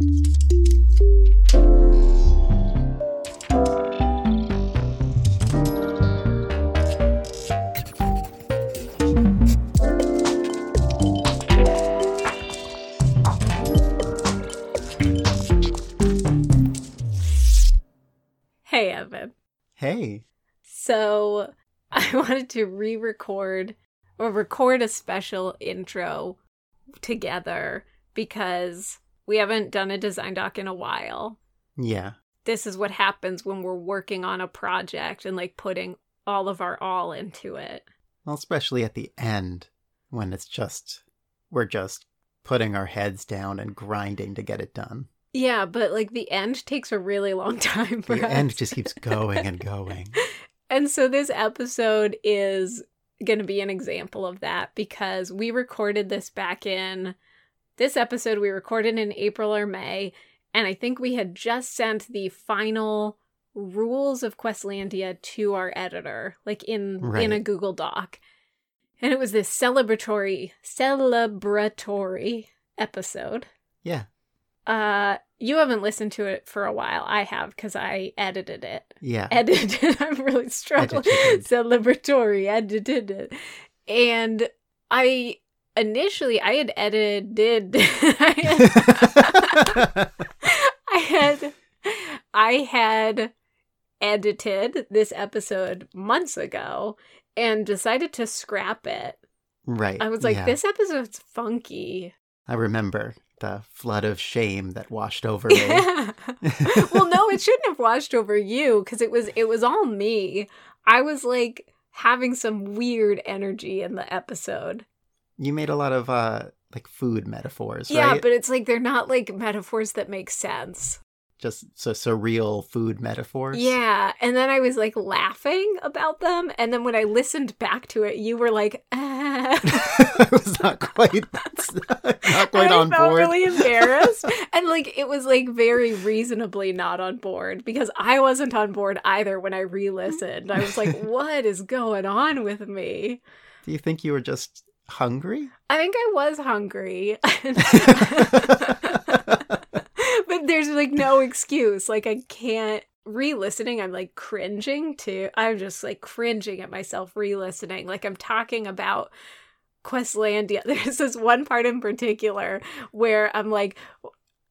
Hey, Evan. Hey. So I wanted to re record or record a special intro together because we haven't done a design doc in a while. Yeah. This is what happens when we're working on a project and like putting all of our all into it. Well, especially at the end when it's just, we're just putting our heads down and grinding to get it done. Yeah, but like the end takes a really long time for The us. end just keeps going and going. And so this episode is going to be an example of that because we recorded this back in this episode we recorded in April or May and I think we had just sent the final rules of Questlandia to our editor like in in a Google Doc. And it was this celebratory celebratory episode. Yeah. Uh you haven't listened to it for a while. I have cuz I edited it Yeah. edited. It. I'm really struggling. Edited. Celebratory edited it, and I initially I had edited. I had, I had I had edited this episode months ago and decided to scrap it. right. I was like, yeah. this episode's funky. I remember the flood of shame that washed over me. Yeah. well, no, it shouldn't have washed over you because it was it was all me. I was like having some weird energy in the episode. You made a lot of uh like food metaphors, Yeah, right? but it's like they're not like metaphors that make sense. Just so surreal food metaphors. Yeah, and then I was like laughing about them, and then when I listened back to it, you were like, ah. I was not quite not quite on I felt board. really embarrassed, and like it was like very reasonably not on board because I wasn't on board either when I re-listened. I was like, "What is going on with me?" Do you think you were just hungry? I think I was hungry, but there's like no excuse. Like I can't re-listening. I'm like cringing to. I'm just like cringing at myself re-listening. Like I'm talking about Questlandia. There's this one part in particular where I'm like,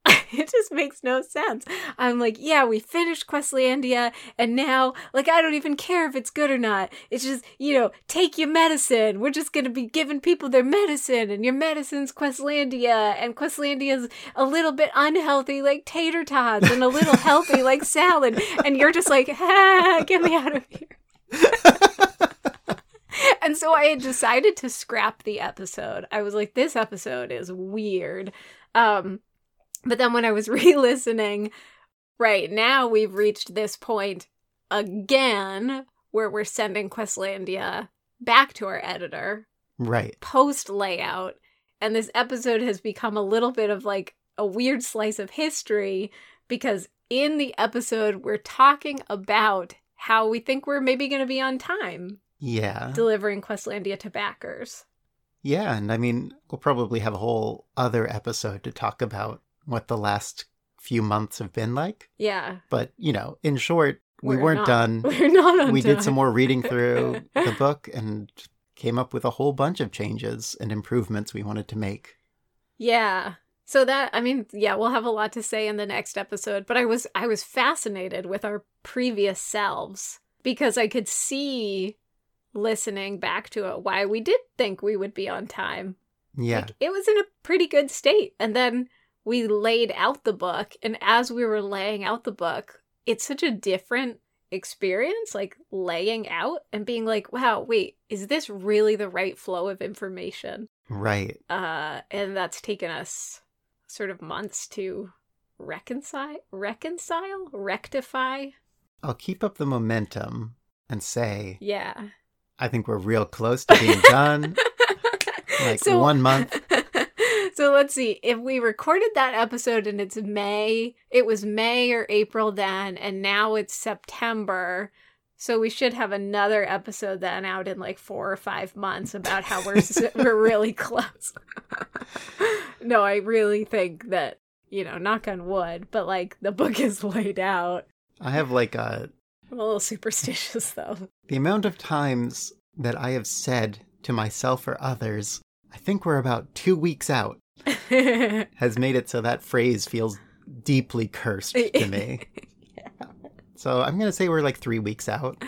it just makes no sense. I'm like, yeah, we finished Questlandia, and now, like, I don't even care if it's good or not. It's just, you know, take your medicine. We're just gonna be giving people their medicine, and your medicine's Questlandia, and Questlandia's a little bit unhealthy, like tater tots, and a little healthy, like salad. And you're just like, ah, get me out of here. And so I had decided to scrap the episode. I was like, this episode is weird. Um, but then when I was re listening, right now we've reached this point again where we're sending Questlandia back to our editor Right. post layout. And this episode has become a little bit of like a weird slice of history because in the episode, we're talking about how we think we're maybe going to be on time Yeah. delivering Questlandia to backers. Yeah, and I mean, we'll probably have a whole other episode to talk about what the last few months have been like. Yeah. But, you know, in short, we we're weren't not- done. We're not we did some more reading through the book and came up with a whole bunch of changes and improvements we wanted to make. Yeah. So that I mean, yeah, we'll have a lot to say in the next episode, but I was I was fascinated with our previous selves because I could see listening back to it why we did think we would be on time. Yeah. Like, it was in a pretty good state. And then we laid out the book, and as we were laying out the book, it's such a different experience, like laying out and being like, wow, wait, is this really the right flow of information? Right. Uh, and that's taken us sort of months to reconcile, reconcile, rectify. I'll keep up the momentum and say Yeah. I think we're real close to being done. Like one month. So let's see. If we recorded that episode and it's May, it was May or April then, and now it's September. So we should have another episode then out in like four or five months about how we're we're really close. no, I really think that you know, knock on wood, but like the book is laid out. I have like a I'm a little superstitious though. the amount of times that I have said to myself or others, I think we're about two weeks out, has made it so that phrase feels deeply cursed to me. So I'm gonna say we're like three weeks out.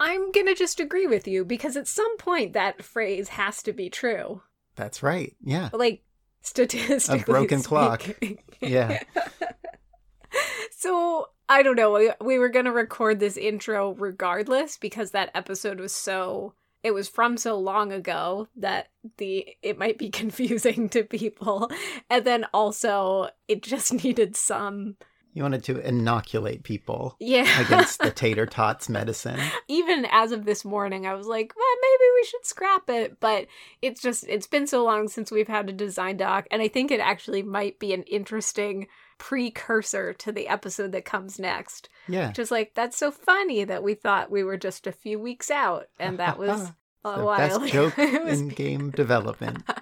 I'm gonna just agree with you because at some point that phrase has to be true. That's right. Yeah. Like statistically, A broken clock. Yeah. so I don't know. We, we were gonna record this intro regardless because that episode was so. It was from so long ago that the it might be confusing to people, and then also it just needed some You wanted to inoculate people yeah against the tater tots medicine. even as of this morning, I was like, well, maybe we should scrap it. But it's just, it's been so long since we've had a design doc. And I think it actually might be an interesting precursor to the episode that comes next. Yeah. Just like, that's so funny that we thought we were just a few weeks out. And that was a the while. best joke in game development.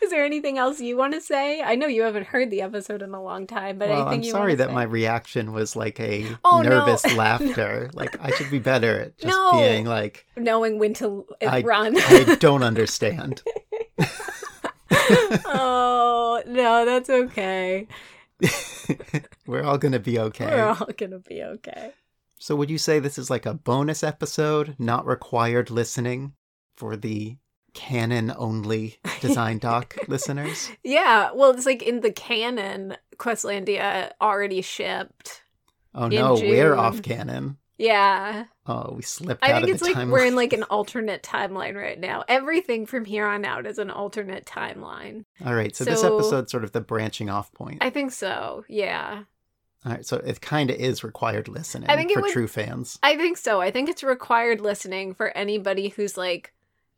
Is there anything else you want to say? I know you haven't heard the episode in a long time, but well, I'm sorry that say? my reaction was like a Oh, no. nervous laughter. Like I should be better at just No. being like, knowing when to I- run. I don't understand. oh no, that's okay. We're all gonna be okay. We're all gonna be okay. So would you say this is like a bonus episode, not required listening for the canon only design doc listeners? Yeah, well, it's like in the canon, Questlandia already shipped. Oh no, we're off canon. Yeah, Oh, we slipped I out think of it's the like timeline. we're in like an alternate timeline right now. Everything from here on out is an alternate timeline. All right, so, this So- episode's sort of the branching off point. I think so. Yeah, All right, so it kind of is required listening I think for would- true fans. I think so. I think it's required listening for anybody who's like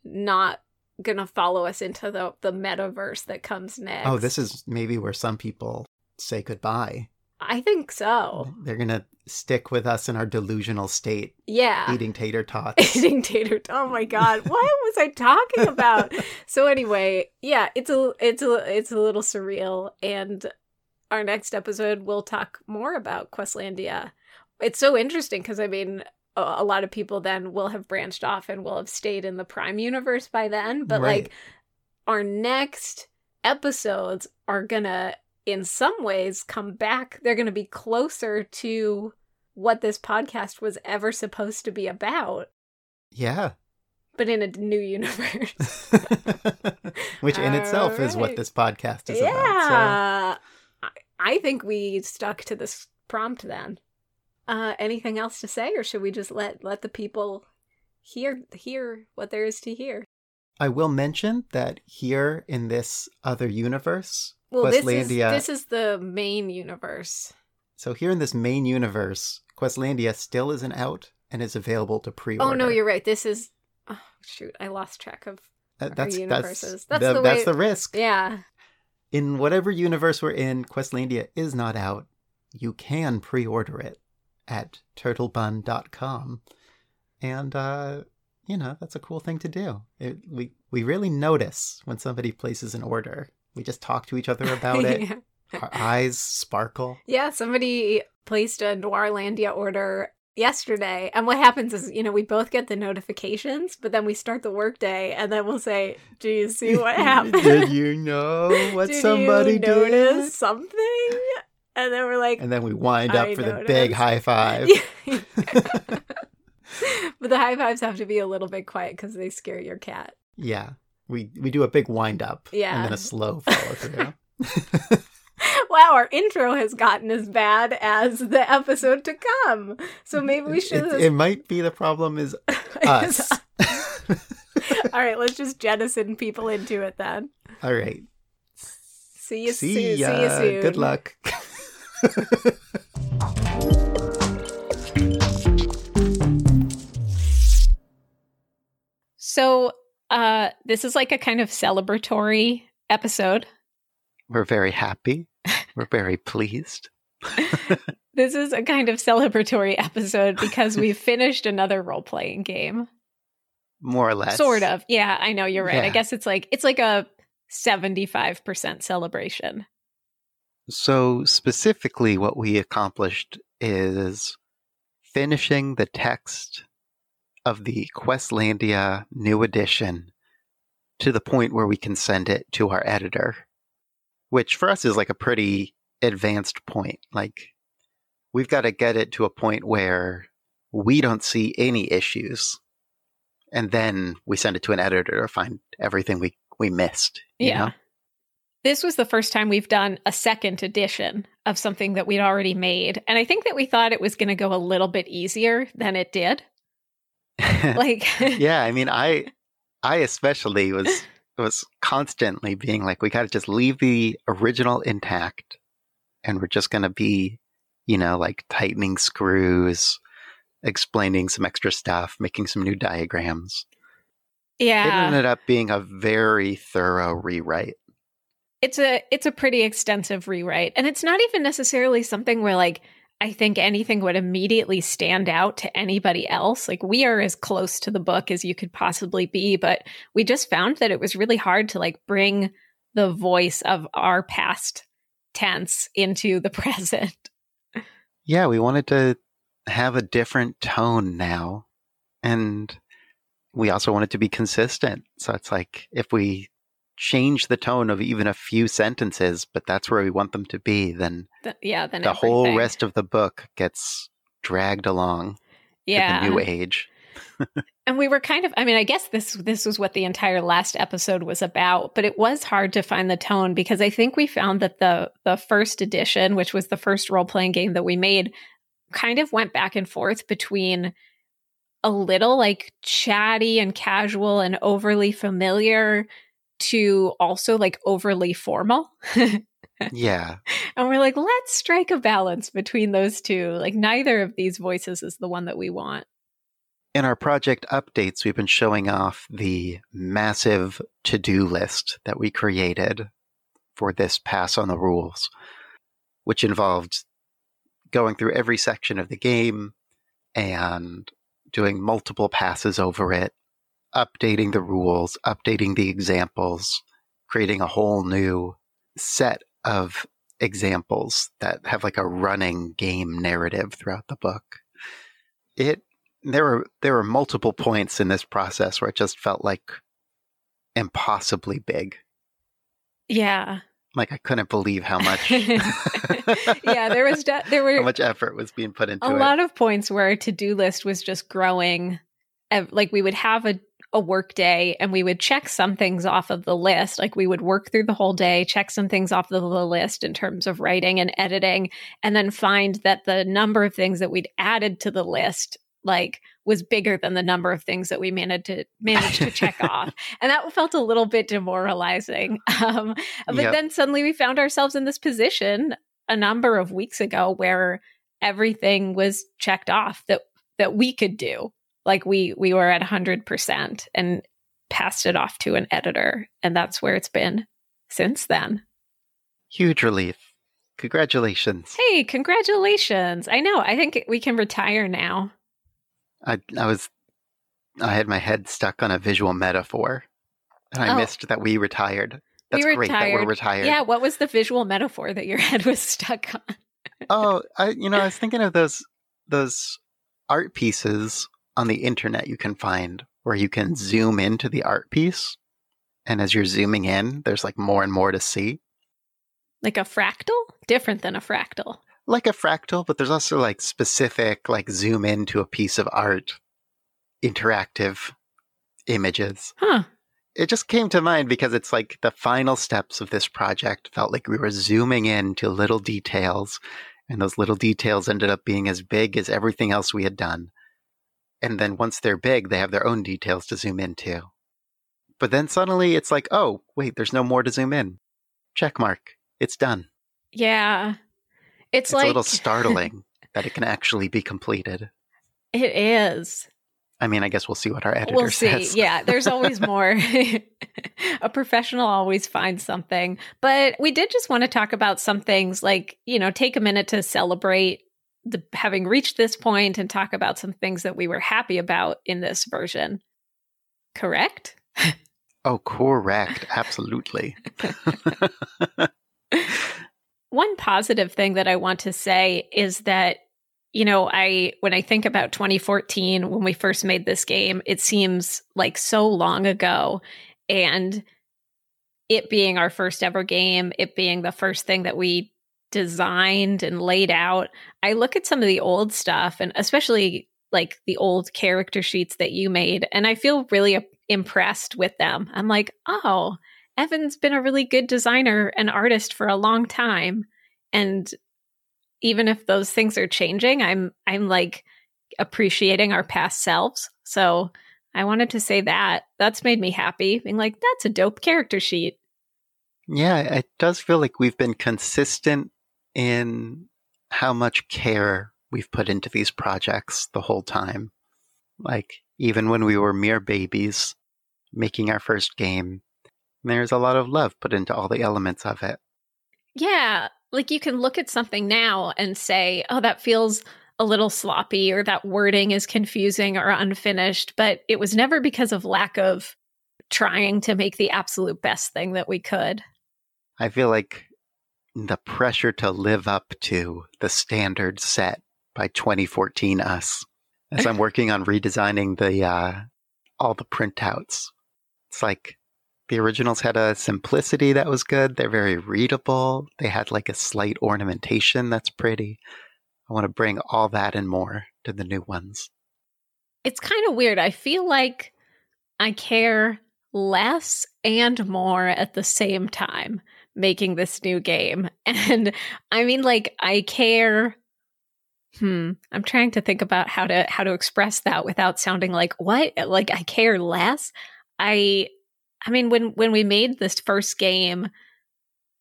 not gonna follow us into the the metaverse that comes next. Oh, this is maybe where some people say goodbye. I think so. They're gonna stick with us in our delusional state, Yeah. eating tater tots. eating tater. Tots. Oh my god, what was I talking about? so anyway, yeah, it's a it's a it's a little surreal, and our next episode we'll talk more about Questlandia. It's so interesting because I mean. A a lot of people then will have branched off and will have stayed in the Prime universe by then. But Right. like our next episodes are gonna, in some ways, come back. They're gonna be closer to what this podcast was ever supposed to be about yeah. but in a new universe. Which in itself is what this podcast is about. yeah. I, I think we stuck to this prompt then. Uh anything else to say or should we just let let the people hear hear what there is to hear? I will mention that here in this other universe, Well, this is Questlandia. this is the main universe. So here in this main universe, Questlandia still isn't out and is available to pre-order. Oh no, you're right. This is oh, shoot, I lost track of Uh, that's universes. that's That's the, the that's the risk. Yeah. In whatever universe we're in, Questlandia is not out. You can pre-order it at turtlebun.com. And uh you know, that's a cool thing to do. It, we we really notice when somebody places an order. We just talk to each other about it. yeah. Our eyes sparkle. Yeah, somebody placed a Noirlandia order yesterday. And what happens is, you know, we both get the notifications, but then we start the workday and then we'll say, Do you see what happened? Did you know what Did somebody you did? notice something? And then we're like, And then we wind up for the big high five. but the high fives have to be a little bit quiet because they scare your cat. Yeah. We we do a big wind up Yeah. and then a slow follow through. Wow, our intro has gotten as bad as the episode to come. So maybe we should. it, it might be the problem is us. All right, let's just jettison people into it then. All right. See you See soon. ya. See you soon. Good luck. So, uh, this is like a kind of celebratory episode. We're very happy. We're very pleased. This is a kind of celebratory episode because we've finished another role playing game. More or less. Sort of. Yeah, I know you're right. I guess it's like it's like a 75% celebration. So, specifically, what we accomplished is finishing the text of the Questlandia new edition to the point where we can send it to our editor, which for us is like a pretty advanced point. Like, we've got to get it to a point where we don't see any issues. And then we send it to an editor to find everything we, we missed. yeah. Know? This was the first time we've done a second edition of something that we'd already made. And I think that we thought it was going to go a little bit easier than it did. like Yeah, I mean I I especially was was constantly being like we got to just leave the original intact and we're just going to be, you know, like tightening screws, explaining some extra stuff, making some new diagrams. Yeah. It ended up being a very thorough rewrite it's a it's a pretty extensive rewrite and it's not even necessarily something where like I think anything would immediately stand out to anybody else. Like we are as close to the book as you could possibly be, but we just found that it was really hard to like bring the voice of our past tense into the present. Yeah, we wanted to have a different tone now. And we also wanted to be consistent. So it's like if we change the tone of even a few sentences, but that's where we want them to be, then the, yeah, then the everything. whole rest of the book gets dragged along yeah. the new age. and we were kind of I mean, I guess this this was what the entire last episode was about, but it was hard to find the tone because I think we found that the the first edition, which was the first role-playing game that we made, kind of went back and forth between a little like chatty and casual and overly familiar to also like overly formal. yeah. And we're like, let's strike a balance between those two. Like, neither of these voices is the one that we want. In our project updates, we've been showing off the massive to do list that we created for this pass on the rules, which involved going through every section of the game and doing multiple passes over it updating the rules, updating the examples, creating a whole new set of examples that have like a running game narrative throughout the book. It there were there were multiple points in this process where it just felt like impossibly big. Yeah. Like I couldn't believe how much. yeah, there was de- there were how much effort was being put into a it. lot of points where a to-do list was just growing. Like we would have a a work day and we would check some things off of the list. Like we would work through the whole day, check some things off of the list in terms of writing and editing, and then find that the number of things that we'd added to the list like was bigger than the number of things that we managed to manage to check off and that felt a little bit demoralizing um, but yep. then suddenly we found ourselves in this position a number of weeks ago where everything was checked off that that we could do like we we were at 100% and passed it off to an editor and that's where it's been since then. Huge relief. Congratulations. Hey congratulations. I know. I think we can retire now. I i was i had my head stuck on a visual metaphor and i oh. missed that we retired. That's we great that we're retired. Yeah what was the visual metaphor that your head was stuck on? Oh i you know i was thinking of those those art pieces on the internet you can find where you can mm-hmm. zoom into the art piece. And as you're zooming in, there's like more and more to see. Like a fractal? Different than a fractal. Like a fractal, but there's also like specific, like zoom into a piece of art, interactive images. Huh. It just came to mind because it's like the final steps of this project felt like we were zooming in to little details, and those little details ended up being as big as everything else we had done. And then once they're big, they have their own details to zoom into. But then suddenly it's like, oh, wait, there's no more to zoom in. Check mark. It's done. Yeah. It's, it's like a little startling that it can actually be completed. It is. I mean, I guess we'll see what our editor we'll says. see. Yeah, there's always more. a professional always finds something. But we did just want to talk about some things like, you know, take a minute to celebrate the, having reached this point and talk about some things that we were happy about in this version. Correct? Oh, correct. Absolutely. One positive thing that I want to say is that you know, I when I think about 2014 when we first made this game, it seems like so long ago and it being our first ever game, it being the first thing that we designed and laid out. I look at some of the old stuff and especially like the old character sheets that you made and I feel really impressed with them. I'm like, "Oh, Evan's been a really good designer and artist for a long time." And even if those things are changing, I'm I'm like appreciating our past selves. So I wanted to say that. That's made me happy. Being like, that's a dope character sheet. Yeah, it does feel like we've been consistent in how much care we've put into these projects the whole time. Like, even when we were mere babies making our first game, there's a lot of love put into all the elements of it. Yeah, like you can look at something now and say, oh, that feels a little sloppy or that wording is confusing or unfinished, but it was never because of lack of trying to make the absolute best thing that we could. I feel like the pressure to live up to the standard set by 2014 us as I'm working on redesigning the uh, all the printouts. It's like the originals had a simplicity that was good. They're very readable. They had like a slight ornamentation that's pretty. I want to bring all that and more to the new ones. It's kind of weird. I feel like I care less and more at the same time making this new game. And I mean like I care hmm I'm trying to think about how to how to express that without sounding like what? Like I care less. I I mean, when when we made this first game,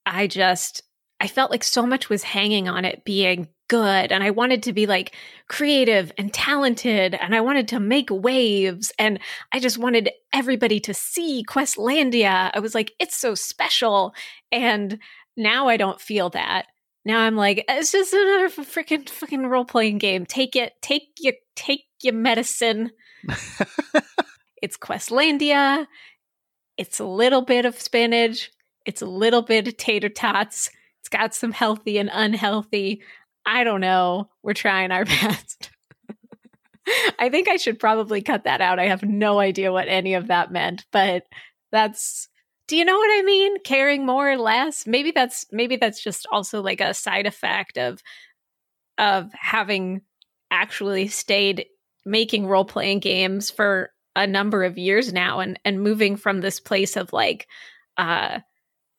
I just I felt like so much was hanging on it being good and I wanted to be like creative and talented and I wanted to make waves and I just wanted everybody to see Questlandia. I was like it's so special and now I don't feel that. Now I'm like it's just another freaking fucking role-playing game. Take it, take your take your medicine. it's Questlandia. It's a little bit of spinach. It's a little bit of tater tots. It's got some healthy and unhealthy. I don't know. We're trying our best. I think I should probably cut that out. I have no idea what any of that meant, but that's do you know what I mean? Caring more or less? Maybe that's maybe that's just also like a side effect of of having actually stayed making role playing games for a number of years now and and moving from this place of like uh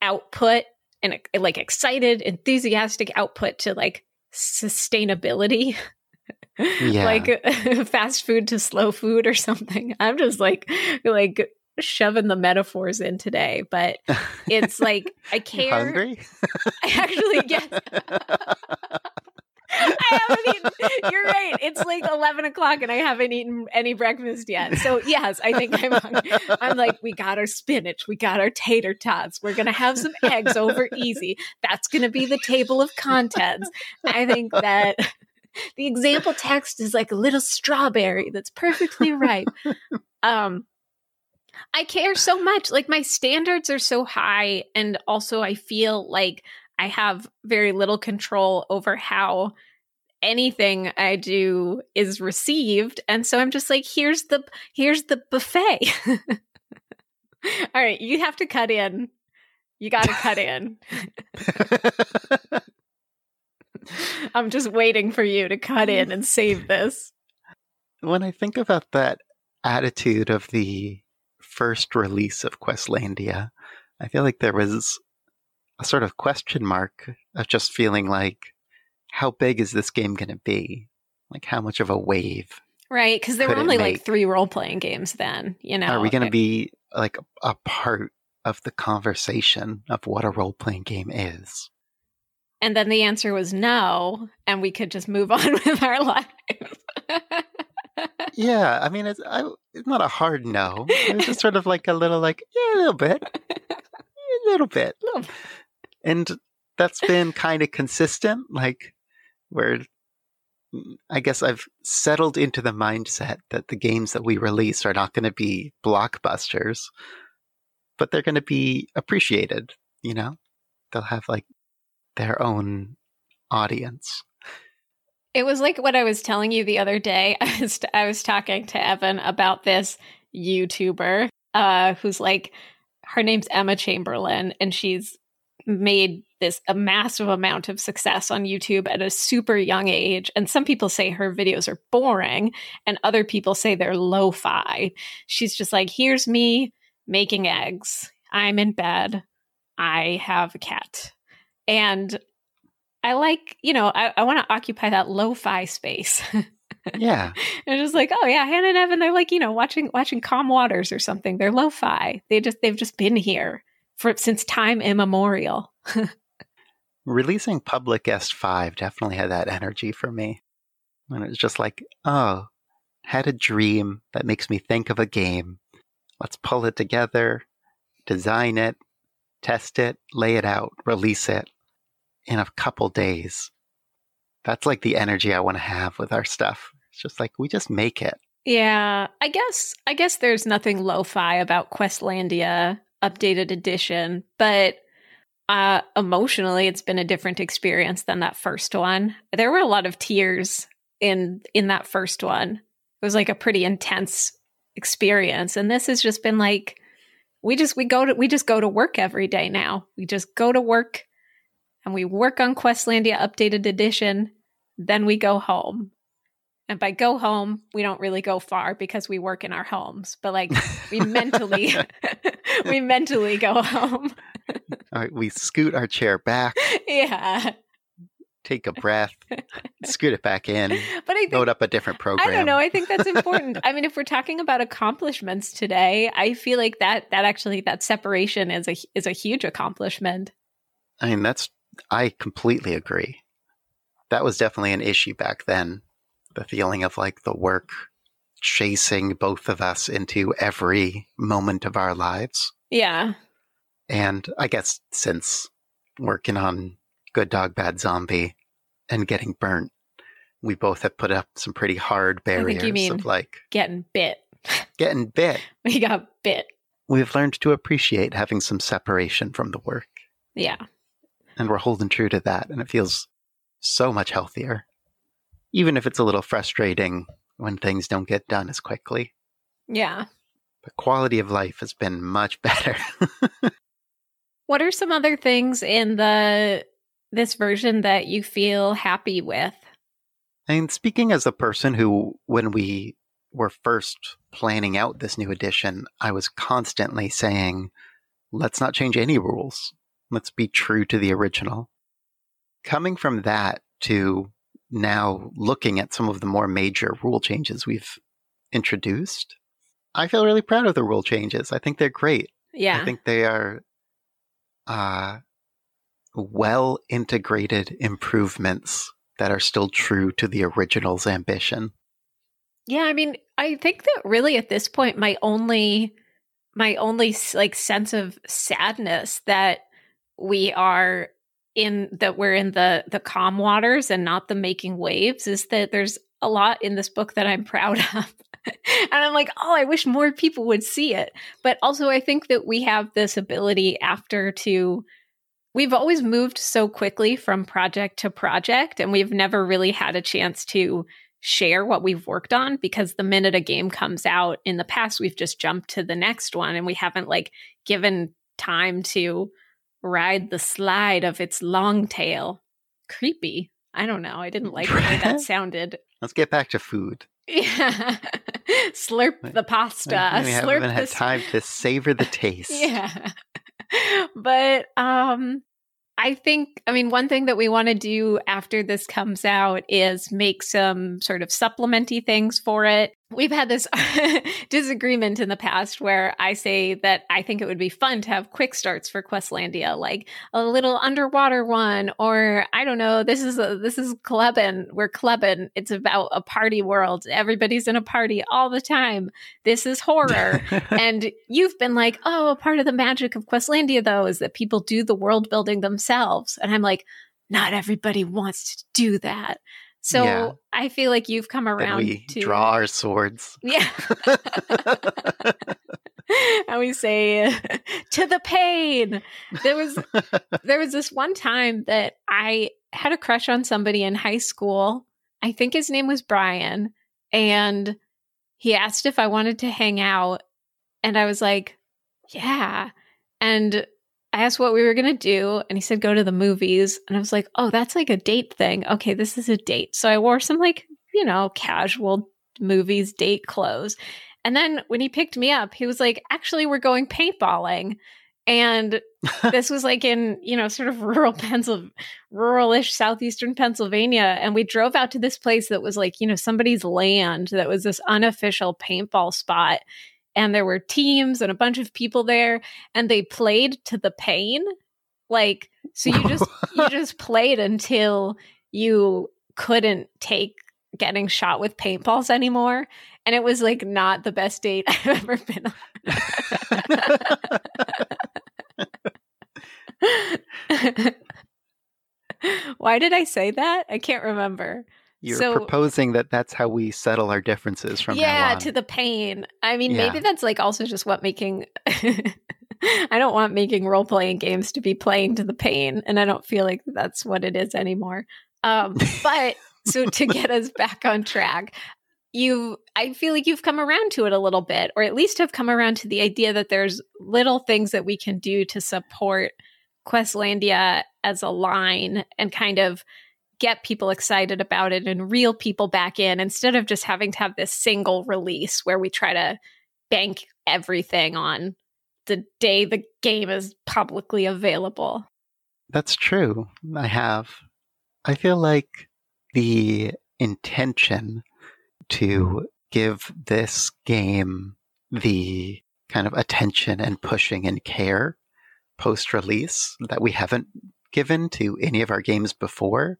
output and like excited enthusiastic output to like sustainability. Yeah. like fast food to slow food or something. I'm just like like shoving the metaphors in today but it's like i care hungry? I actually get I haven't eaten. You're right. It's like 11 o'clock and I haven't eaten any breakfast yet. So, yes, I think I'm hungry. I'm like, we got our spinach. We got our tater tots. We're going to have some eggs over easy. That's going to be the table of contents. I think that the example text is like a little strawberry that's perfectly ripe. Um, I care so much. Like, my standards are so high. And also, I feel like I have very little control over how anything I do is received. And so I'm just like, here's the here's the buffet. All right, you have to cut in. You got to cut in. I'm just waiting for you to cut in and save this. When I think about that attitude of the first release of Questlandia, I feel like there was a sort of question mark of just feeling like, how big is this game going to be? Like, how much of a wave? Right, because there were only like three role playing games then. You know, are we going to be like a part of the conversation of what a role playing game is? And then the answer was no, and we could just move on with our life. yeah, I mean, it's I, it's not a hard no. It's just sort of like a little, like yeah, a little bit, a little bit. A little and that's been kind of consistent like where I guess I've settled into the mindset that the games that we release are not going to be blockbusters, but they're going to be appreciated, you know? They'll have like their own audience. It was like what I was telling you the other day. I was I was talking to Evan about this YouTuber uh who's like her name's Emma Chamberlain and she's made this a massive amount of success on YouTube at a super young age. And some people say her videos are boring, and other people say they're lo fi. She's just like, here's me making eggs. I'm in bed. I have a cat. And I like, you know, I, I want to occupy that lo fi space. Yeah. and just like, oh yeah, Hannah and Evan, they're like, you know, watching watching Calm Waters or something. They're lo-fi. They just they've just been here for since time immemorial. Releasing Public Guest 5 definitely had that energy for me. And it was just like, oh, had a dream that makes me think of a game. Let's pull it together, design it, test it, lay it out, release it in a couple days. That's like the energy I want to have with our stuff. It's just like we just make it. Yeah, I guess I guess there's nothing lo-fi about Questlandia updated edition, but uh emotionally it's been a different experience than that first one. There were a lot of tears in in that first one. It was like a pretty intense experience and this has just been like we just we go to we just go to work every day now. We just go to work and we work on Questlandia updated edition, then we go home. And by go home, we don't really go far because we work in our homes, but like we mentally we mentally go home. All right, we scoot our chair back, yeah. take a breath, scoot it back in, But I think load up a different program. I don't know. I think that's important. I mean, if we're talking about accomplishments today, I feel like that that actually that separation is a is a huge accomplishment. I mean, that's, I completely agree. That was definitely an issue back then. The feeling of like the work chasing both of us into every moment of our lives. Yeah. And I guess since working on Good Dog, Bad Zombie and getting burnt, we both have put up some pretty hard think you mean- of like Getting bit. getting bit. We got bit. We've learned to appreciate having some separation from the work. Yeah. and we're holding true to that and it feels so much healthier even if it's a little frustrating when things don't get done as quickly Yeah. the quality of life has been much better What are some other things in the this version that you feel happy with? and speaking as a person who when we were first planning out this new edition i was constantly saying let's not change any rules let's be true to the original coming from that to now looking at some of the more major rule changes we've introduced, I feel really proud of the rule changes. I think they're great. Yeah. I think they are uh, well integrated improvements that are still true to the original's ambition. Yeah, I mean, I think that really at this point my only my only like sense of sadness that we are in that we're in the the calm waters and not the making waves is that there's a lot in this book that I'm proud of. and I'm like, "Oh, I wish more people would see it." But also I think that we have this ability after to we've always moved so quickly from project to project and we've never really had a chance to share what we've worked on because the minute a game comes out in the past we've just jumped to the next one and we haven't like given time to ride the slide of its long tail creepy i don't know i didn't like the way that sounded Let's get back to food. yeah slurp the pasta we slurp haven't had time to savor the taste. yeah. but um I think I mean one thing that we want to do after this comes out is make some sort of supplementy things for it. We've had this disagreement in the past where I say that I think it would be fun to have quick starts for Questlandia, like a little underwater one, or I don't know. This is a, this is Kleben. We're Kleben. It's about a party world. Everybody's in a party all the time. This is horror and you've been like, oh, a part of the magic of Questlandia, though, is that people do the world building themselves. And I'm like, not everybody wants to do that. So Yeah. I feel like you've come around we to draw our swords. Yeah. and we say to the pain. There was there was this one time that I had a crush on somebody in high school. I think his name was Brian, and he asked if I wanted to hang out, and I was like, "Yeah." And I asked what we were going to do, and he said, go to the movies. And I was like, oh, that's like a date thing. Okay, this is a date. So I wore some, like, you know, casual movies, date clothes. And then when he picked me up, he was like, actually, we're going paintballing. And this was like in, you know, sort of rural Pennsylvania, rural-ish southeastern Pennsylvania. And we drove out to this place that was like, you know, somebody's land that was this unofficial paintball spot and there were teams and a bunch of people there and they played to the pain. Like so you just you just played until you couldn't take getting shot with paintballs anymore and it was like not the best date i've ever been on. Why did i say that? I can't rember you're so, proposing that that's how we settle our differences from yeah to the pain. I mean, yeah. maybe that's like also just what making. I don't want making role playing games to be playing to the pain, and I don't feel like that's what it is anymore. Um, but so to get us back on track, you I feel like you've come around to it a little bit, or at least have come around to the idea that there's little things that we can do to support Questlandia as a line and kind of get people excited about it and reel people back in instead of just having to have this single release where we try to bank everything on the day the game is publicly available. That's true. I have. I feel like the intention to give this game the kind of attention and pushing and care post release that we haven't given to any of our games before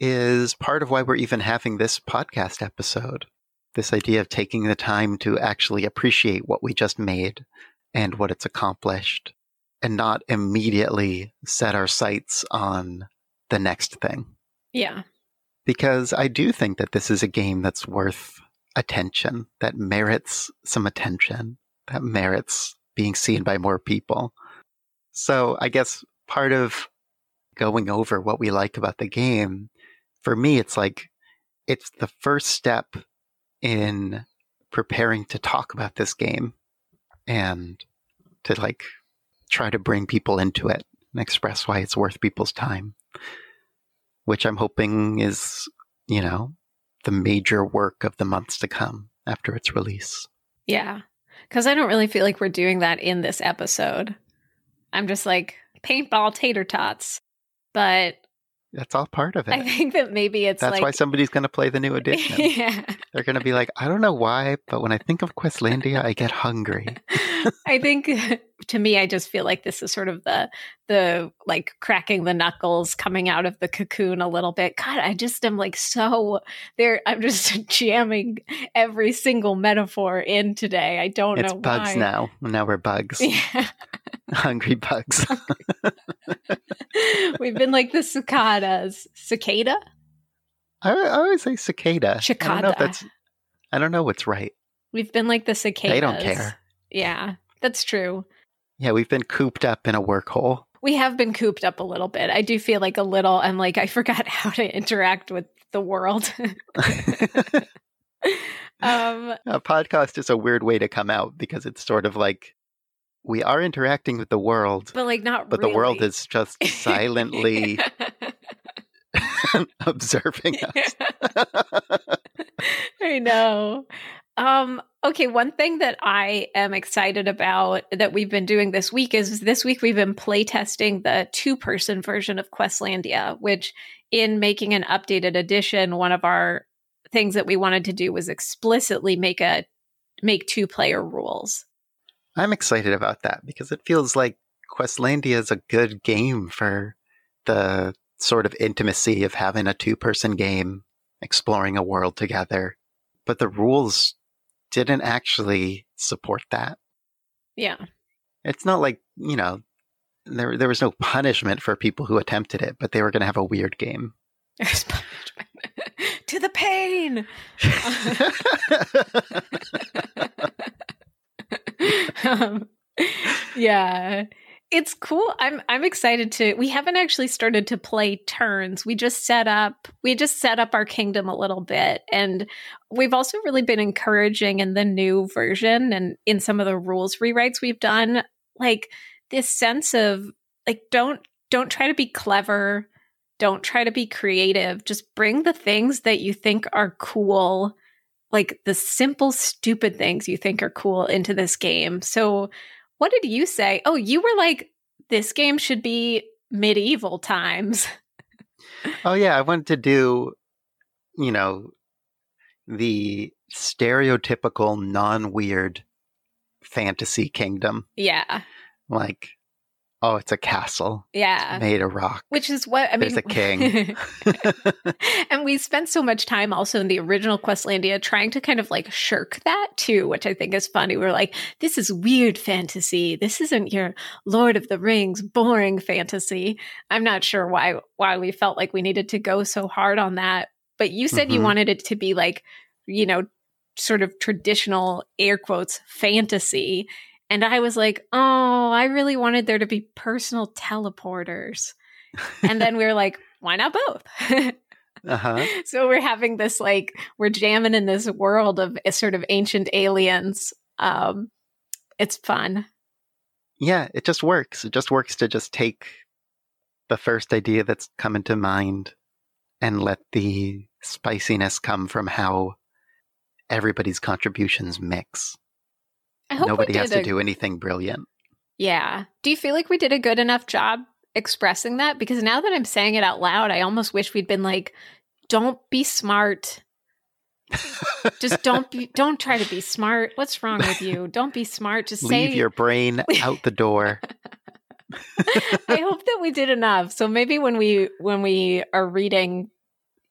is part of why we're even having this podcast episode. This idea of taking the time to actually appreciate what we just made and what it's accomplished and not immediately set our sights on the next thing. Yeah. Because I do think that this is a game that's worth attention, that merits some attention, that merits being seen by more people. So I guess part of going over what we like about the game for me, it's like it's the first step in preparing to talk about this game and to like try to bring people into it and express why it's worth people's time, which I'm hoping is, you know, the major work of the months to come after its release. Yeah. Because I don't really feel like we're doing that in this episode. I'm just like paintball tater tots. But that's all part of it. I think that maybe it's That's like... why somebody's going to play the new edition. yeah. They're going to be like, I don't know why, but when I think of Questlandia, I get hungry. I think to me, I just feel like this is sort of the the like cracking the knuckles, coming out of the cocoon a little bit. God, I just am like so there. I'm just jamming every single metaphor in today. I don't it's know. It's bugs why. now. Now we're bugs. Yeah. Hungry bugs. We've been like the cicadas. Cicada? I, I always say cicada. Cicada. I don't know if that's. I don't know what's right. We've been like the cicadas. They don't care. Yeah, that's true. Yeah, we've been cooped up in a work hole. We have been cooped up a little bit. I do feel like a little. I'm like I forgot how to interact with the world. um, a podcast is a weird way to come out because it's sort of like we are interacting with the world, but like not. Really. But really. the world is just silently observing us. I know. Um, okay, one thing that I am excited about that we've been doing this week is this week we've been playtesting the two person version of Questlandia, which in making an updated edition, one of our things that we wanted to do was explicitly make a make two player rules. I'm excited about that because it feels like Questlandia is a good game for the sort of intimacy of having a two person game, exploring a world together. But the rules didn't actually support that. Yeah. It's not like, you know, there there was no punishment for people who attempted it, but they were going to have a weird game. There's punishment to the pain. um, yeah. It's cool. I'm I'm excited to we haven't actually started to play turns. We just set up we just set up our kingdom a little bit and we've also really been encouraging in the new version and in some of the rules rewrites we've done like this sense of like don't don't try to be clever, don't try to be creative, just bring the things that you think are cool like the simple stupid things you think are cool into this game. So what did you say? Oh, you were like, this game should be medieval times. oh, yeah. I wanted to do, you know, the stereotypical non weird fantasy kingdom. Yeah. Like Oh, it's a castle. Yeah. It's made of rock. Which is what I mean. There's a king. and we spent so much time also in the original Questlandia trying to kind of like shirk that too, which I think is funny. We are like, this is weird fantasy. This isn't your Lord of the Rings boring fantasy. I'm not sure why why we felt like we needed to go so hard on that. But you said Mhm. you wanted it to be like, you know, sort of traditional air quotes fantasy. And I was like, oh, I really wanted there to be personal teleporters. And then we were like, why not both? uh huh. so we're having this like we're jamming in this world of a sort of ancient aliens. Um, it's fun. Yeah, it just works. It just works to just take the first idea that's come into mind and let the spiciness come from how everybody's contributions mix. I hope Nobody has to a- do anything brilliant. Yeah. Do you feel like we did a good enough job expressing that? Because now that I'm saying it out loud, I almost wish we'd been like, don't be smart. Just don't be don't try to be smart. What's wrong with you? Don't be smart. Just say Leave your brain out the door. I hope that we did enough. So maybe when we when we are reading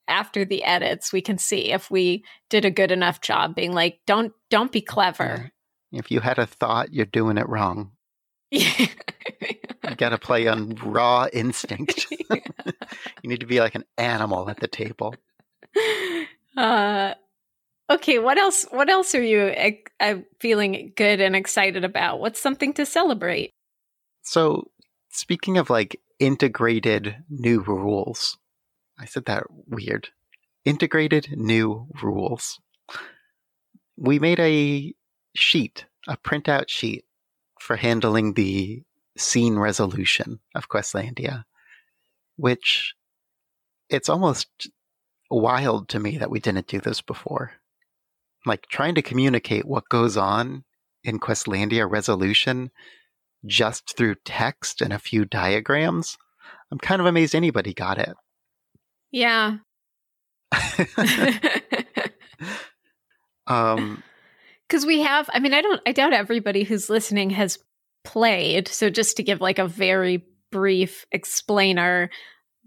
after the edits, we can see if we did a good enough job being like, don't don't be clever. If you had a thought, you're doing it wrong. You got to play on raw instinct. you need to be like an animal at the table. uh okay, what else what else are you uh, feeling good and excited about? What's something to celebrate? So, speaking of like integrated new rules, I said that weird. Integrated new rules. We made a sheet, a printout sheet for handling the scene resolution of Questlandia, which it's almost wild to me that we didn't do this before. Like trying to communicate what goes on in Questlandia resolution just through text and a few diagrams. I'm kind of amazed anybody got it. Yeah. um, Because we have, I mean, I don't, I doubt everybody who's listening has played. So just to give like a very brief explainer,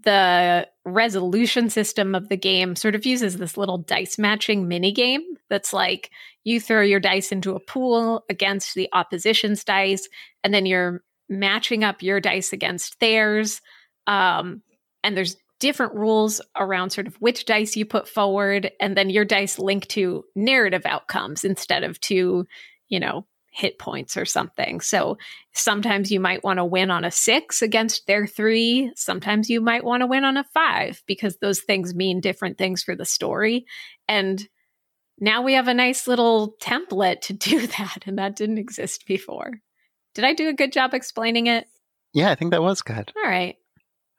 the resolution system of the game sort of uses this little dice matching mini game that's like you throw your dice into a pool against the opposition's dice, and then you're matching up your dice against theirs. Um, and there's different rules around sort of which dice you put forward, and then your dice link to narrative outcomes instead of to, you know, hit points or something. So sometimes you might want to win on a six against their three. Sometimes you might want to win on a five because those things mean different things for the story. And now we have a nice little template to do that. And that didn't exist before. Did I do a good job explaining it? yeah, I think that was good. All right.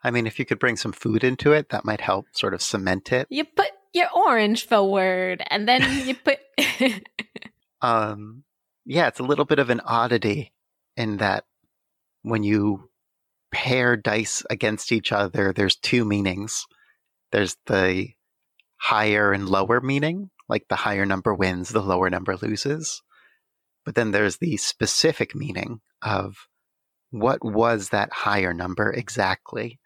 I mean, if you could bring some food into it, that might help sort of cement it. You put your orange forward and then you put. Um, yeah, it's a little bit of an oddity in that when you pair dice against each other, there's two meanings. There's the higher and lower meaning, like the higher number wins, the lower number loses. But then there's the specific meaning of what was that higher number exactly?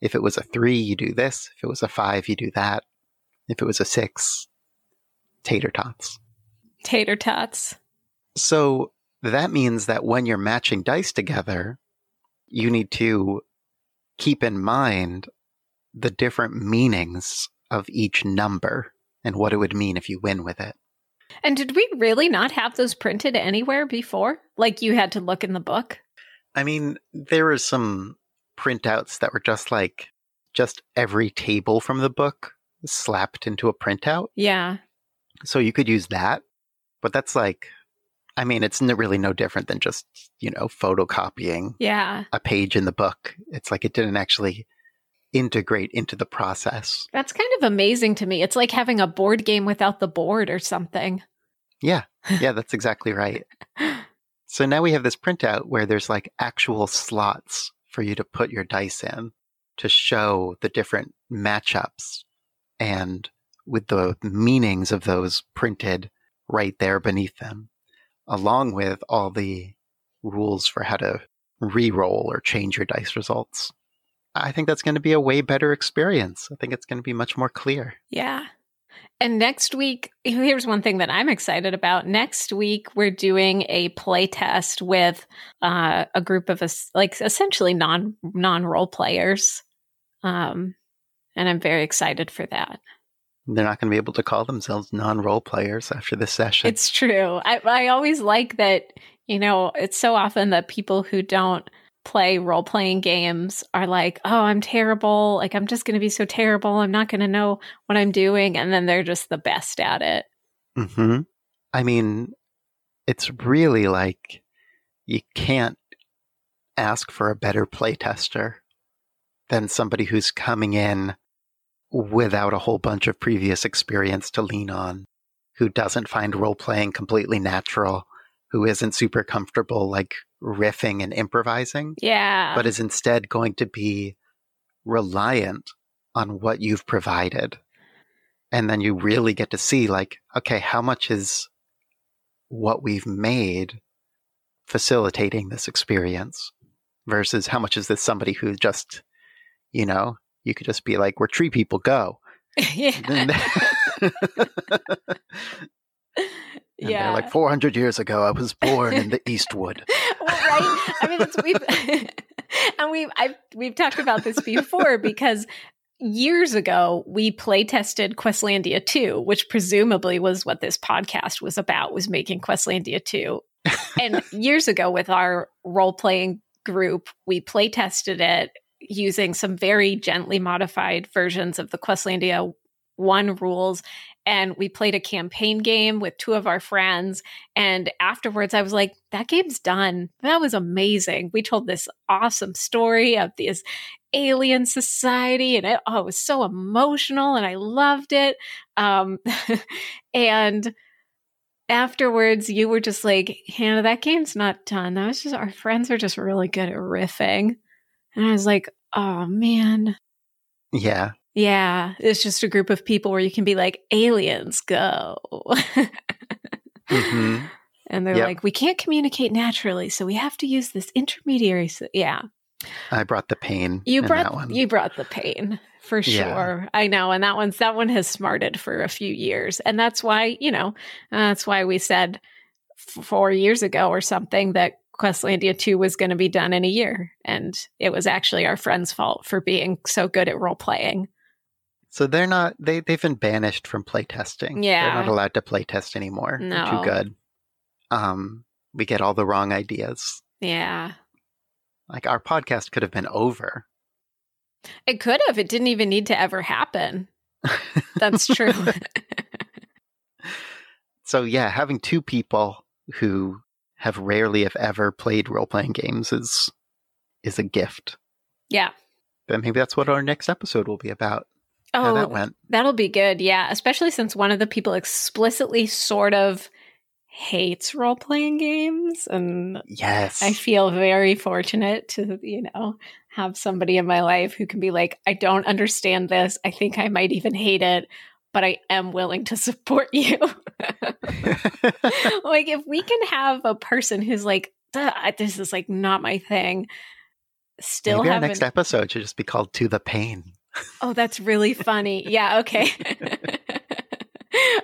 If it was a three, you do this. If it was a five, you do that. If it was a six, tater tots. Tater tots. So that means that when you're matching dice together, you need to keep in mind the different meanings of each number and what it would mean if you win with it. And did we really not have those printed anywhere before? Like you had to look in the book? I mean, there were some printouts that were just like just every table from the book slapped into a printout. Yeah. So you could use that. But that's like, I mean, it's really no different than just, you know, photocopying Yeah. a page in the book. It's like it didn't actually integrate into the process. That's kind of amazing to me. It's like having a board game without the board or something. Yeah. Yeah, that's exactly right. So now we have this printout where there's like actual slots for you to put your dice in to show the different matchups and with the meanings of those printed right there beneath them, along with all the rules for how to re-roll or change your dice results. I think that's going to be a way better experience. I think it's going to be much more clear. Yeah. And next week, here's one thing that I'm excited about. Next week, we're doing a play test with uh, a group of us, like essentially non non role players, um, and I'm very excited for that. They're not going to be able to call themselves non-role players after this session. It's true. I, I always like that. You know, it's so often that people who don't play role playing games are like, oh, I'm terrible. Like, I'm just going to be so terrible. I'm not going to know what I'm doing. And then they're just the best at it. hmm I mean, it's really like you can't ask for a better playtester than somebody who's coming in without a whole bunch of previous experience to lean on, who doesn't find role playing completely natural, who isn't super comfortable like riffing and improvising, Yeah. but is instead going to be reliant on what you've provided. And then you really get to see, like, okay, how much is what we've made facilitating this experience versus how much is this somebody who just, you know, you could just be like, we're tree people, go. yeah. And yeah. like, 400 years ago, I was born in the Eastwood. well, right? I mean, it's we've and we've I've we've talked about this before because years ago we play tested Questlandia 2, which presumably was what this podcast was about, was making Questlandia 2. and years ago with our role playing group, we play tested it using some very gently modified versions of the Questlandia 1 rules and we played a campaign game with two of our friends and afterwards i was like that game's done. That was amazing. We told this awesome story of this alien society and it, oh, it was so emotional and i loved it um, and afterwards you were just like hannah that game's not done. That was just our friends are just really good at riffing and i was like oh man. Yeah. Yeah, it's just a group of people where you can be like, aliens, go. hmm And they're Yep. like, we can't communicate naturally, so we have to use this intermediary. So, yeah, I brought the pain. you brought that one. you brought the pain for Yeah. sure. I know, and that one's that one has smarted for a few years, and that's why you know that's why we said f- four years ago or something that Questlandia two was going to be done in a year, and it was actually our friend's fault for being so good at role playing. So they're not they they've been banished from playtesting. Yeah. They're not allowed to playtest anymore. They're No. too good. Um we get all the wrong ideas. Yeah, Like our podcast could have been over. It could have. It didn't even need to ever happen. That's true. So yeah, having two people who have rarely if ever played role playing games is is a gift. yeah. But maybe that's what our next episode will be about. How Oh, that went. that'll be good. Yeah. Especially since one of the people explicitly sort of hates role playing games. And Yes. I feel very fortunate to, you know, have somebody in my life who can be like, I don't understand this. I think I might even hate it, but I am willing to support you. like, if we can have a person who's like, this is like not my thing, still maybe our next episode should just be called To the Pain. Oh, that's really funny. Yeah, okay.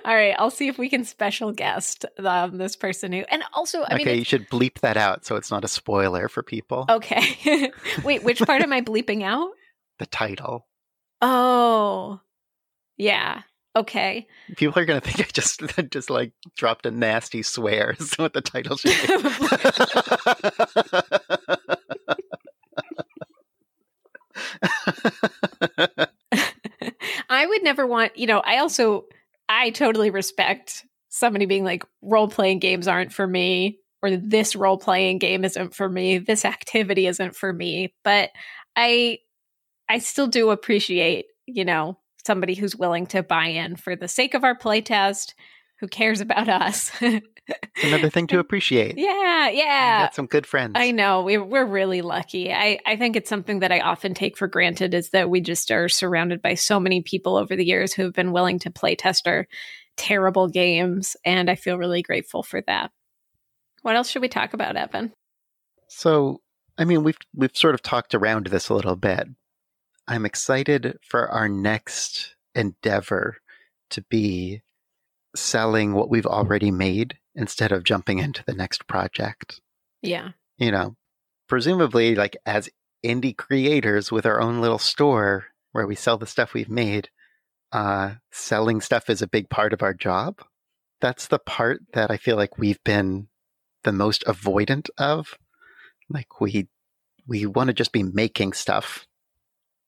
All right, I'll see if we can special guest um, this person who, and also, I okay, mean, you should bleep that out so it's not a spoiler for people. okay. Wait, which part am I bleeping out? The title. Oh, yeah. Okay. People are gonna think I just just like dropped a nasty swear. Is what the title should be. I would never want, you know, I also I totally respect somebody being like role playing games aren't for me or this role playing game isn't for me, this activity isn't for me, but I I still do appreciate, you know, somebody who's willing to buy in for the sake of our playtest, who cares about us. Another thing to appreciate. Yeah, yeah. Got some good friends. I know. We're we're really lucky. I, I think it's something that I often take for granted is that we just are surrounded by so many people over the years who have been willing to play test our terrible games. And I feel really grateful for that. What else should we talk about, Evan? So I mean we've we've sort of talked around this a little bit, I'm excited for our next endeavor to be selling what we've already made instead of jumping into the next project. Yeah. You know, presumably, like as indie creators with our own little store where we sell the stuff we've made, uh, selling stuff is a big part of our job. That's the part that I feel like we've been the most avoidant of. Like we we want to just be making stuff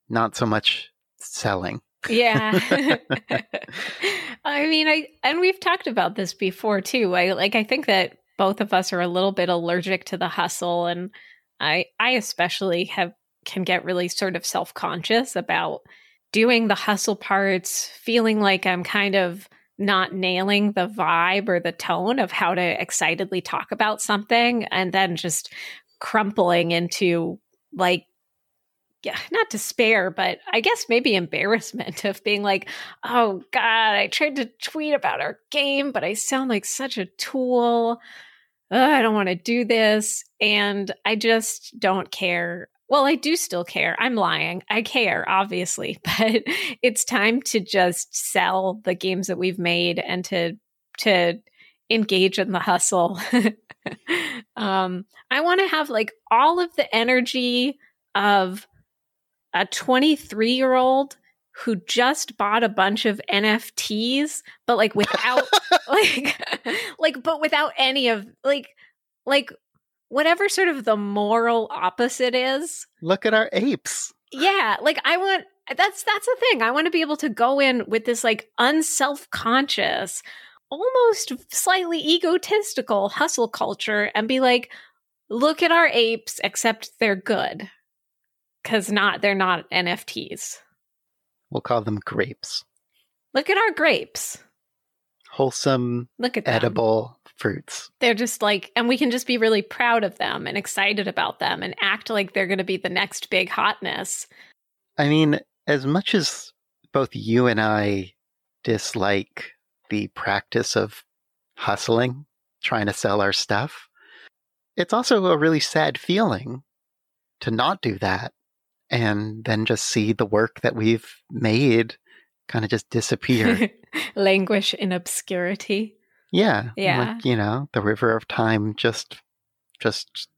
not so much selling. Yeah. I mean, I and we've talked about this before too. I like I think that both of us are a little bit allergic to the hustle and I I especially have can get really sort of self-conscious about doing the hustle parts, feeling like I'm kind of not nailing the vibe or the tone of how to excitedly talk about something and then just crumpling into like yeah, not despair, but I guess maybe embarrassment of being like, oh God, I tried to tweet about our game, but I sound like such a tool. Ugh, I don't want to do this. And I just don't care. Well, I do still care. I'm lying. I care, obviously, but it's time to just sell the games that we've made and to to engage in the hustle. um, I want to have like all of the energy of a 23 year old who just bought a bunch of NFTs, but like without like like but without any of like like whatever sort of the moral opposite is. Look at our apes. Yeah, like I want that's that's the thing. I want to be able to go in with this like unself-conscious, almost slightly egotistical hustle culture and be like, look at our apes, except they're good because not they're not NFTs. We'll call them grapes. Look at our grapes. Wholesome, look at edible them. fruits. They're just like, and we can just be really proud of them and excited about them and act like they're going to be the next big hotness. I mean, as much as both you and I dislike the practice of hustling, trying to sell our stuff, it's also a really sad feeling to not do that and then just see the work that we've made kind of just disappear. Languish in obscurity. Yeah. Yeah. Like, you know, the river of time just just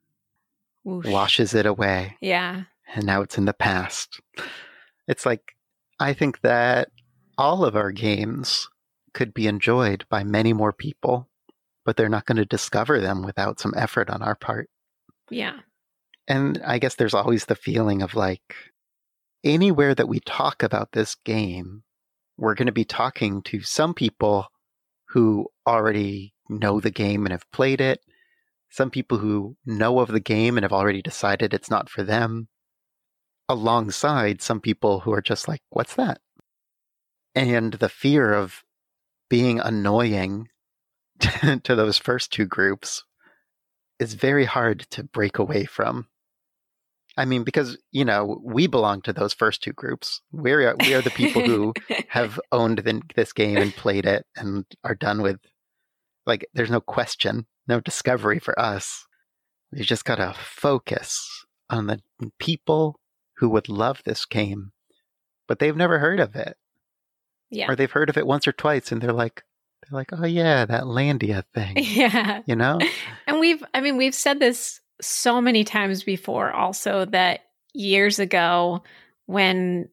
Whoosh. washes it away. Yeah. And now it's in the past. It's like I think that all of our games could be enjoyed by many more people, but they're not going to discover them without some effort on our part. Yeah. And I guess there's always the feeling of like anywhere that we talk about this game, we're going to be talking to some people who already know the game and have played it, some people who know of the game and have already decided it's not for them, alongside some people who are just like, what's that? And the fear of being annoying to those first two groups is very hard to break away from. I mean, because you know we belong to those first two groups. We're uh, we are the people who have owned the, this game and played it and are done with. Like, there's no question, no discovery for us. We just gotta focus on the people who would love this game, but they've never heard of it. Yeah, or they've heard of it once or twice, and they're like, they're like, oh yeah, that Landia thing. Yeah, you know. And we've, I mean, we've said this so many times before also that years ago when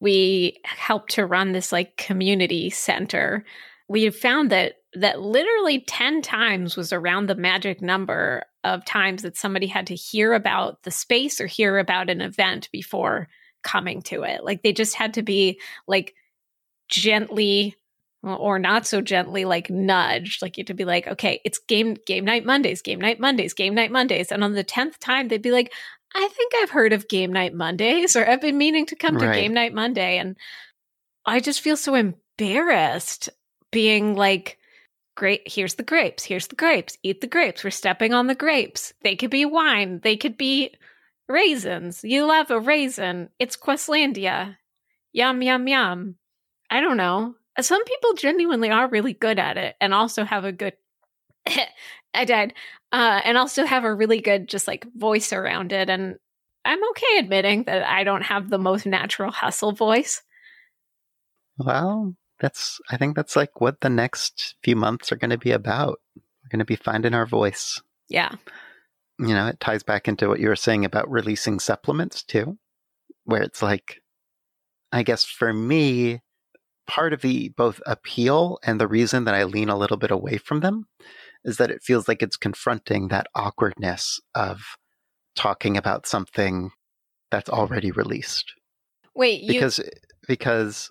we helped to run this like community center, we found that that literally 10 times was around the magic number of times that somebody had to hear about the space or hear about an event before coming to it. Like they just had to be like gently or not so gently like nudged like you to be like okay it's game game night mondays game night mondays game night mondays. And on the 10th time they'd be like i think i've heard of game night mondays or i've been meaning to come to game night monday. And i just feel so embarrassed being like great here's the grapes here's the grapes eat the grapes we're stepping on the grapes. They could be wine they could be raisins. You love a raisin. It's questlandia yum yum yum. I don't know some people genuinely are really good at it and also have a good I died. Uh, and also have a really good just like voice around it. And I'm okay admitting that I don't have the most natural hustle voice. Well, that's I think that's like what the next few months are going to be about. We're going to be finding our voice. Yeah. You know, it ties back into what you were saying about releasing supplements too, where it's like I guess for me part of the both appeal and the reason that I lean a little bit away from them is that it feels like it's confronting that awkwardness of talking about something that's already released. Wait, you... because because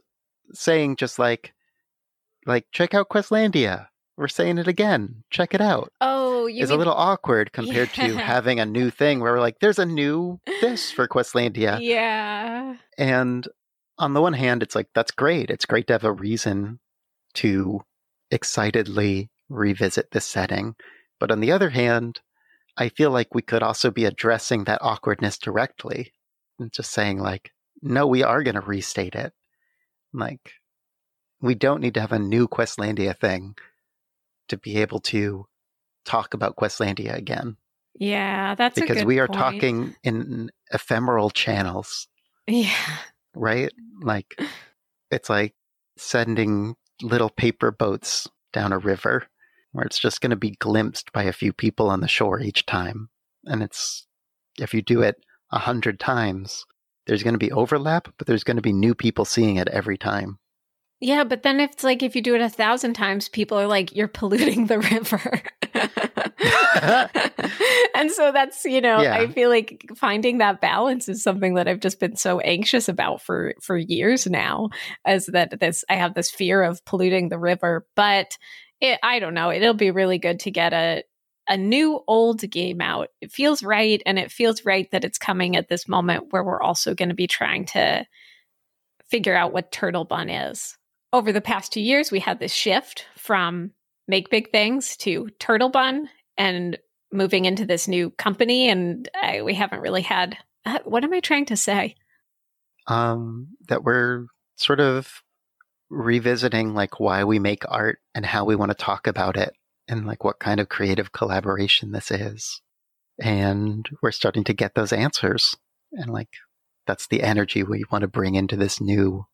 saying just like like check out Questlandia. We're saying it again. Check it out. Oh, you is mean... a little awkward compared yeah. to having a new thing where we're like, there's a new this for Questlandia. Yeah. And on the one hand, it's like, that's great. It's great to have a reason to excitedly revisit this setting. But on the other hand, I feel like we could also be addressing that awkwardness directly and just saying, like, no, we are going to restate it. Like, we don't need to have a new Questlandia thing to be able to talk about Questlandia again. Yeah, that's because we are point. talking in ephemeral channels. Yeah right? Like it's like sending little paper boats down a river where it's just going to be glimpsed by a few people on the shore each time. And it's, if you do it a hundred times, there's going to be overlap, but there's going to be new people seeing it every time. Yeah, but then it's like if you do it a thousand times, people are like, you're polluting the river. and so that's, you know, yeah. I feel like finding that balance is something that I've just been so anxious about for for years now, as that this I have this fear of polluting the river. But it, I don't know, it'll be really good to get a a new old game out. It feels right and it feels right that it's coming at this moment where we're also going to be trying to figure out what Turtle Bun is over the past two years, we had this shift from make big things to Turtle Bun and moving into this new company. And I, we haven't really had, uh, what am I trying to say? Um, that we're sort of revisiting like why we make art and how we want to talk about it and like what kind of creative collaboration this is. And we're starting to get those answers. And like, that's the energy we want to bring into this new,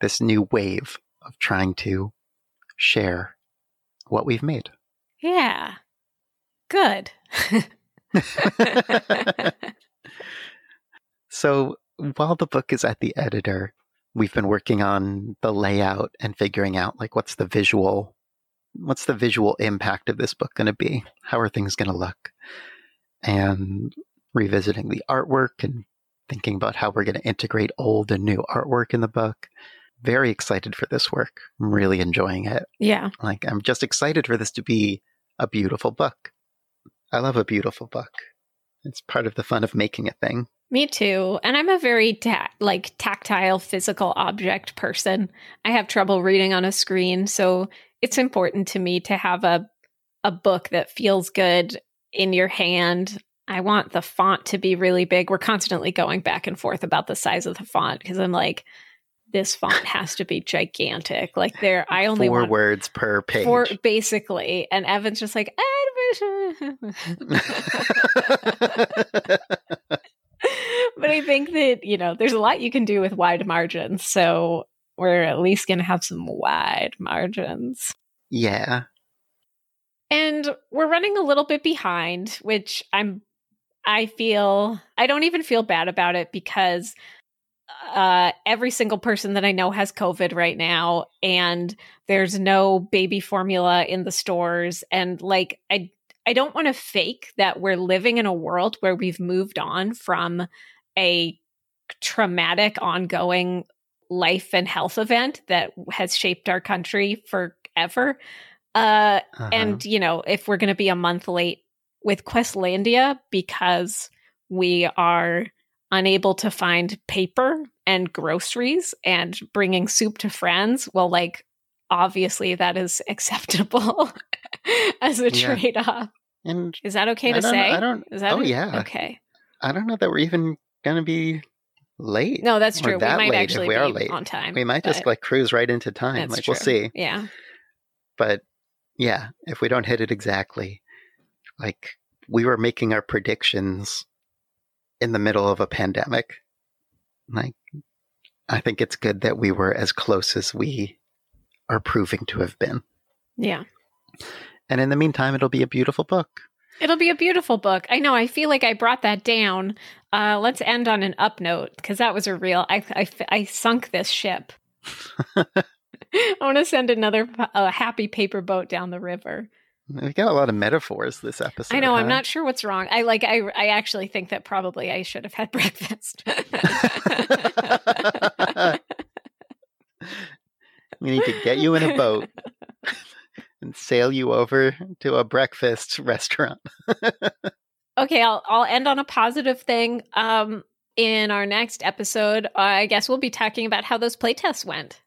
this new wave of trying to share what we've made. Yeah. Good. so while the book is at the editor, we've been working on the layout and figuring out like what's the visual what's the visual impact of this book going to be? How are things going to look? And revisiting the artwork and thinking about how we're going to integrate old and new artwork in the book very excited for this work. I'm mm. really enjoying it. Yeah. Like, I'm just excited for this to be a beautiful book. I love a beautiful book. It's part of the fun of making a thing. Me too. And I'm a very ta- like tactile physical object person. I have trouble reading on a screen, so it's important to me to have a a book that feels good in your hand. I want the font to be really big. We're constantly going back and forth about the size of the font because I'm like this font has to be gigantic. Like there, I only four want words per page, four basically. And Evan's just like, but I think that you know, there's a lot you can do with wide margins. So we're at least going to have some wide margins. Yeah. And we're running a little bit behind, which I'm I feel I don't even feel bad about it because uh, every single person that I know has COVID right now, and there's no baby formula in the stores. And like, I, I don't want to fake that we're living in a world where we've moved on from a traumatic, ongoing life and health event that has shaped our country forever. Uh, Uh-huh. And, you know, if we're going to be a month late with Questlandia because we are unable to find paper and groceries and bringing soup to friends, well, like, obviously that is acceptable as a Yeah. trade off. and Is that okay I to say? I don't. is that oh o- yeah. Okay. I don't know that we're even gonna be late. No, that's true. We might actually we be are late. on time. we might just like cruise right into time. Like we'll true. see. Yeah. But yeah, if we don't hit it exactly, like we were making our predictions in the middle of a pandemic. Like I think it's good that we were as close as we are proving to have been. Yeah. And in the meantime, it'll be a beautiful book. It'll be a beautiful book. I know. I feel like I brought that down. Uh, let's end on an up note because that was a real. I, I, I sunk this ship. I want to send another a happy paper boat down the river. We got a lot of metaphors this episode. I know. I'm not sure what's wrong. I like. I. I actually think that probably I should have had breakfast. we need to get you in a boat and sail you over to a breakfast restaurant. okay, I'll I'll end on a positive thing. Um, in our next episode, I guess we'll be talking about how those playtests went.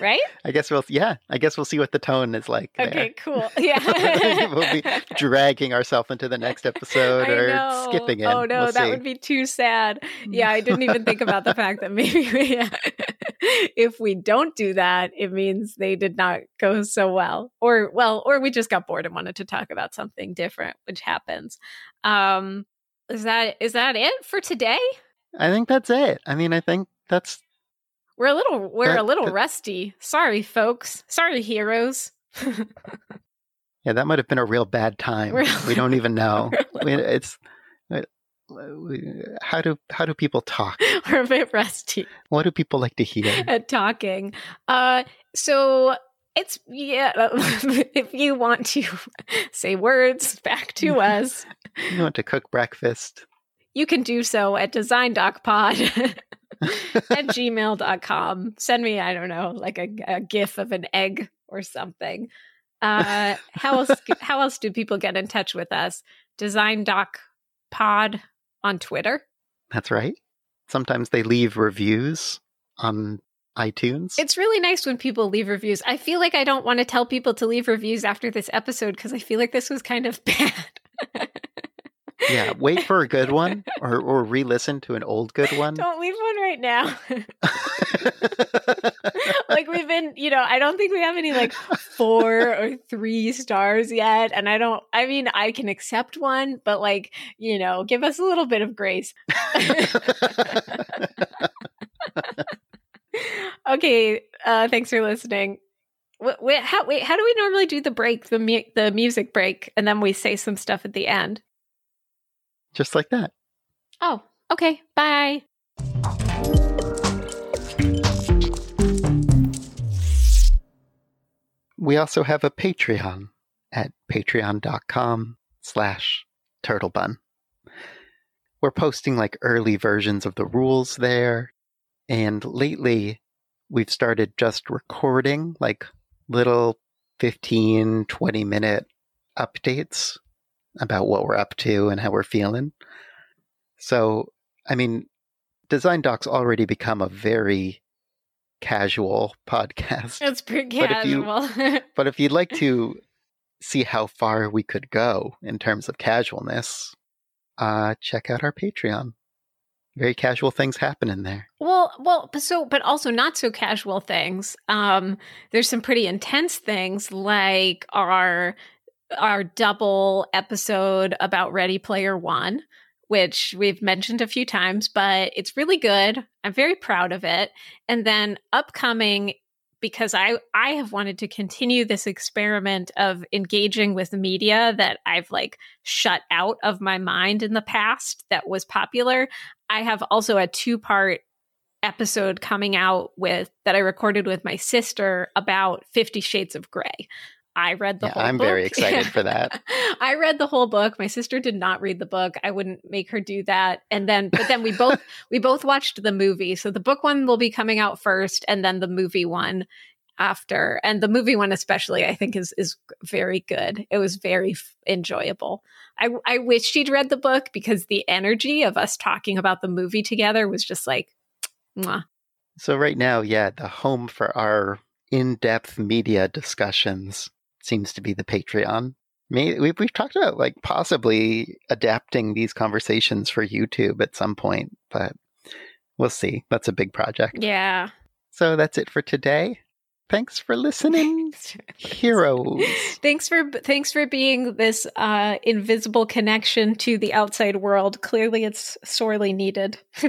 Right? I guess we'll yeah. I guess we'll see what the tone is like. there. Okay. Cool. Yeah. we'll be dragging ourselves into the next episode or skipping it. Oh no, We'll that see. would be too sad. Yeah, I didn't even think about the fact that maybe we, if we don't do that, it means they did not go so well, or well, or we just got bored and wanted to talk about something different, which happens. Um, is that is that it for today? I think that's it. I mean, I think that's We're a little we're a little that- rusty. Sorry, folks. Sorry, heroes. yeah. That might have been a real bad time. We don't even know. Really. We- it's how do how do people talk? we're a bit rusty. What do people like to hear? at talking. Uh, so it's yeah. if you want to say words back to us, You want to cook breakfast? you can do so at designdocpod at gmail.com. Send me, I don't know, like a, a gif of an egg or something. Uh, how else? How else do people get in touch with us? Design Doc Pod on Twitter. That's right. Sometimes they leave reviews on iTunes. It's really nice when people leave reviews. I feel like I don't want to tell people to leave reviews after this episode because I feel like this was kind of bad. Yeah, wait for a good one or, or re listen to an old good one. don't leave one right now. like we've been, you know, I don't think we have any like four or three stars yet. And I don't, I mean, I can accept one, but like, you know, give us a little bit of grace. okay. Uh, thanks for listening. Wait, how, wait, how do we normally do the break, the mu- the music break, and then we say some stuff at the end? Just like that. Oh, okay. Bye. We also have a Patreon at patreon.com slash turtlebun. We're posting like early versions of the rules there. And lately, we've started just recording like little 15, 20 minute updates about what we're up to and how we're feeling. So, I mean, Design Doc's already become a very casual podcast. It's pretty But if you- casual. But if you'd like to see how far we could go in terms of casualness, uh, check out our Patreon. Very casual things happen in there. Well, well, but so, but also not so casual things. Um, there's some pretty intense things like our our double episode about Ready Player One, which we've mentioned a few times, but it's really good. I'm very proud of it. And then upcoming because I I have wanted to continue this experiment of engaging with media that I've like shut out of my mind in the past that was popular. I have also a two-part episode coming out with that I recorded with my sister about 50 shades of gray. I read the Yeah, whole I'm book. very excited for that. I read the whole book. My sister did not read the book. I wouldn't make her do that. And then but then we both we both watched the movie. So the book one will be coming out first and then the movie one after. And the movie one especially I think is is very good. It was very f- enjoyable. I I wish she'd read the book because the energy of us talking about the movie together was just like mwah. So right now, yeah, the home for our in-depth media discussions seems to be the Patreon. We've, we've talked about like possibly adapting these conversations for YouTube at some point, but we'll see. That's a big project. Yeah. So that's it for today. Thanks for listening, heroes. Thanks for thanks for being this uh, invisible connection to the outside world. Clearly, it's sorely needed.